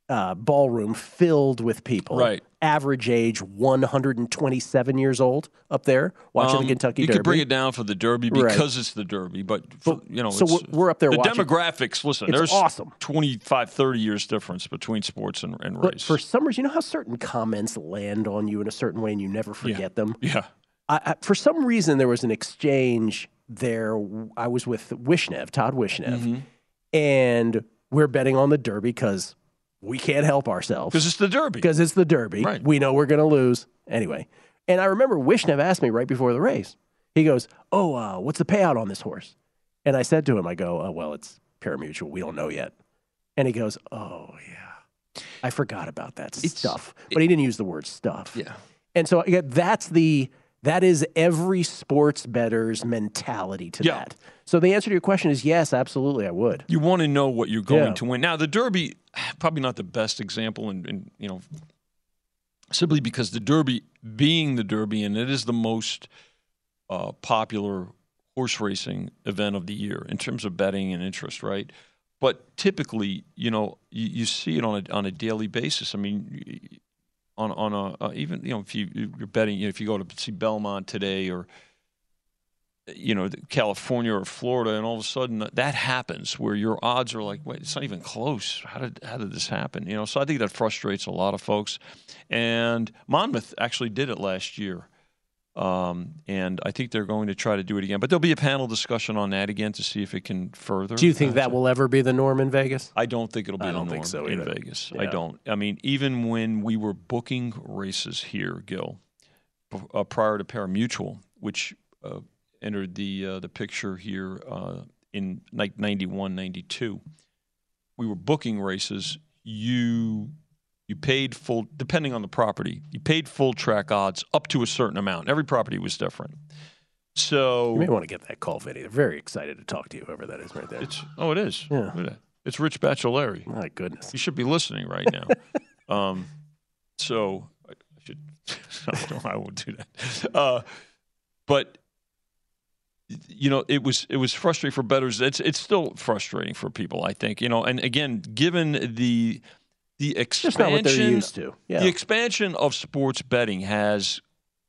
Speaker 4: uh, ballroom filled with people.
Speaker 7: Right.
Speaker 4: Average age 127 years old up there watching
Speaker 7: Um,
Speaker 4: the Kentucky
Speaker 7: you
Speaker 4: Derby.
Speaker 7: You could bring it down for the Derby
Speaker 4: Right.
Speaker 7: because it's the Derby, but for, you know,
Speaker 4: so
Speaker 7: it's-
Speaker 4: we're- we're up there
Speaker 7: The
Speaker 4: watching-
Speaker 7: demographics, listen,
Speaker 4: It's
Speaker 7: there's
Speaker 4: awesome.
Speaker 7: 25, 30 years difference between sports and, and
Speaker 4: But
Speaker 7: race.
Speaker 4: for some reason, you know how certain comments land on you in a certain way and you never forget them?
Speaker 7: Yeah.
Speaker 4: I, I, for some reason, there was an exchange there. I was with Wishnev, Todd Wishnev,
Speaker 7: Mm-hmm.
Speaker 4: and we're betting on the Derby because we can't help ourselves.
Speaker 7: Because it's the Derby.
Speaker 4: Because it's the Derby.
Speaker 7: Right.
Speaker 4: We know we're going to lose. Anyway. And I remember Wishnev asked me right before the race, he goes, Oh, uh, what's the payout on this horse? And I said to him, I go, oh, Well, it's parimutuel. We don't know yet. And he goes, Oh, yeah. I forgot about that stuff. But he didn't use the word stuff.
Speaker 7: Yeah.
Speaker 4: And so again, that's the that is every sports better's mentality to
Speaker 7: Yeah.
Speaker 4: that. So the answer to your question is yes, absolutely, I would.
Speaker 7: You want to know what you're going
Speaker 4: Yeah.
Speaker 7: to win. Now, the Derby, *sighs* probably not the best example, and, and you know, simply because the Derby, being the Derby, and it is the most uh, popular horse racing event of the year in terms of betting and interest, right? But typically, you know, you, you see it on a on a daily basis. I mean, on on a uh, even you know if you you're betting, you know, if you go to see Belmont today or you know, California or Florida, and all of a sudden that happens where your odds are like, wait, it's not even close. How did how did this happen? You know, so I think that frustrates a lot of folks. And Monmouth actually did it last year. Um, and I think they're going to try to do it again. But there'll be a panel discussion on that again to see if it can further.
Speaker 4: Do you think that will ever be the norm in Vegas?
Speaker 7: I don't think it'll be
Speaker 4: I
Speaker 7: the
Speaker 4: don't
Speaker 7: norm
Speaker 4: think so
Speaker 7: in. Vegas.
Speaker 4: Yeah.
Speaker 7: I don't. I mean, even when we were booking races here, Gill, uh, prior to Parimutuel, which uh, entered the uh, the picture here uh, in like 91, 92, we were booking races. You you paid full, depending on the property, you paid full track odds up to a certain amount. Every property was different. So
Speaker 4: You may want to get that call, Vinny. They're very excited to talk to you, whoever that is right there.
Speaker 7: It's oh, it is.
Speaker 4: Yeah.
Speaker 7: It's Rich Bachelari.
Speaker 4: My goodness.
Speaker 7: You should be listening right now. *laughs* um, so I I should. no, *laughs* I won't do that. Uh, but you know, it was it was frustrating for bettors. It's it's still frustrating for people. I think you know, and again, given the the expansion,
Speaker 4: not what used to. Yeah.
Speaker 7: the expansion of sports betting has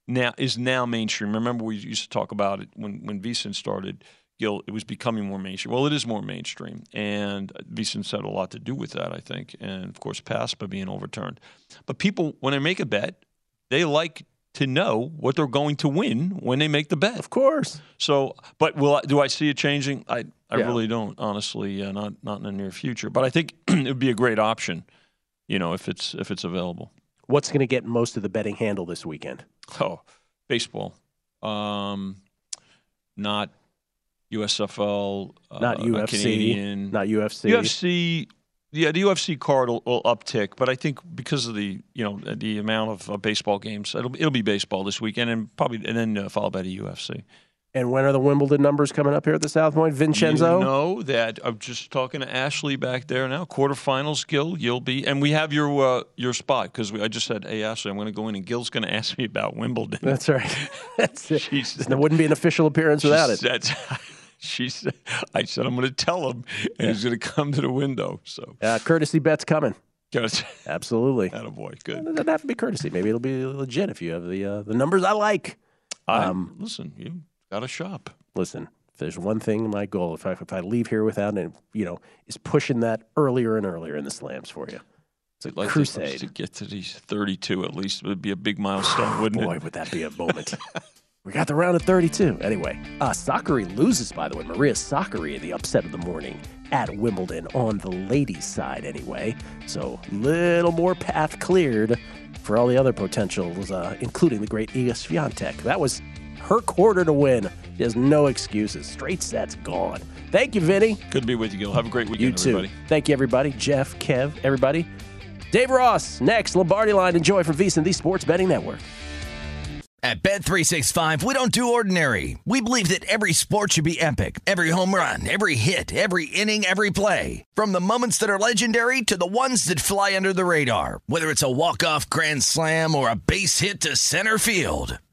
Speaker 7: now is now mainstream. Remember, we used to talk about it when when VSiN started. Gill, it was becoming more mainstream. Well, it is more mainstream, and VSiN's had a lot to do with that, I think, and of course, PASPA being overturned. But people, when they make a bet, they like to know what they're going to win when they make the bet. Of
Speaker 4: course.
Speaker 7: So, but will I, do I see it changing? I I
Speaker 4: Yeah.
Speaker 7: really don't, honestly, uh, not not in the near future. But I think *clears throat* it would be a great option, you know, if it's if it's available.
Speaker 4: What's going to get most of the betting handle this weekend?
Speaker 7: Oh, baseball. Um, not USFL.
Speaker 4: Not
Speaker 7: uh,
Speaker 4: UFC,
Speaker 7: Canadian.
Speaker 4: not UFC.
Speaker 7: UFC. Yeah, the UFC card will, will uptick, but I think because of the you know the amount of uh, baseball games, it'll it'll be baseball this weekend, and probably and then uh, followed by the UFC.
Speaker 4: And when are the Wimbledon numbers coming up here at the South Point? Vincenzo?
Speaker 7: You know that I'm just talking to Ashley back there now. Quarterfinals, Gill, you'll be, and we have your uh, your spot because I just said, "Hey, Ashley, I'm going to go in," and Gill's going *laughs* to ask me about Wimbledon.
Speaker 4: That's right. *laughs* That's it. There wouldn't be an official appearance without it.
Speaker 7: That's, *laughs* she said, I said, I'm going to tell him, and he's going to come to the window. So,
Speaker 4: Uh, courtesy bet's coming. Absolutely.
Speaker 7: boy, good.
Speaker 4: It doesn't have to be courtesy. Maybe it'll be legit if you have the uh, the numbers I like.
Speaker 7: Um, listen, you got to shop.
Speaker 4: Listen, if there's one thing my goal, if I if I leave here without it, you know, is pushing that earlier and earlier in the slams for you. It's a
Speaker 7: Like to-
Speaker 4: crusade.
Speaker 7: to, get to these 32 at least would be a big milestone, wouldn't
Speaker 4: Boy,
Speaker 7: it?
Speaker 4: would that be a moment. *laughs* we got the round of 32. Anyway, uh, Sakkari loses, by the way. Maria Sakkari, the upset of the morning at Wimbledon on the ladies' side, anyway. So, little more path cleared for all the other potentials, uh, including the great Iga Swiatek. That was her quarter to win. She has no excuses. Straight sets gone. Thank you, Vinny.
Speaker 7: Good to be with you, Gill. Have a great weekend,
Speaker 4: You too.
Speaker 7: everybody.
Speaker 4: Thank you, everybody. Jeff, Kev, everybody. Dave Ross, next. Lombardi line. Enjoy from VSiN, the Sports Betting Network.
Speaker 9: At Bet365, we don't do ordinary. We believe that every sport should be epic. Every home run, every hit, every inning, every play. From the moments that are legendary to the ones that fly under the radar. Whether it's a walk-off grand slam or a base hit to center field.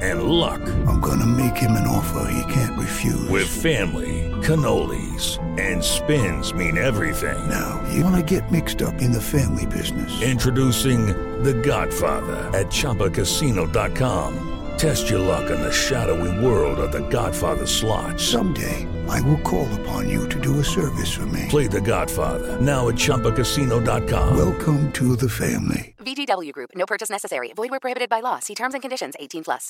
Speaker 10: and luck.
Speaker 1: I'm gonna make him an offer he can't refuse.
Speaker 10: With family, cannolis, and spins mean everything.
Speaker 1: Now, you wanna get mixed up in the family business.
Speaker 10: Introducing The Godfather at ChumbaCasino.com. Test your luck in the shadowy world of The Godfather slot.
Speaker 1: Someday, I will call upon you to do a service for me.
Speaker 10: Play the Godfather. Now at ChumbaCasino.com.
Speaker 1: Welcome to the family.
Speaker 11: VGW Group. No purchase necessary. Void where prohibited by law. See terms and conditions. 18 plus.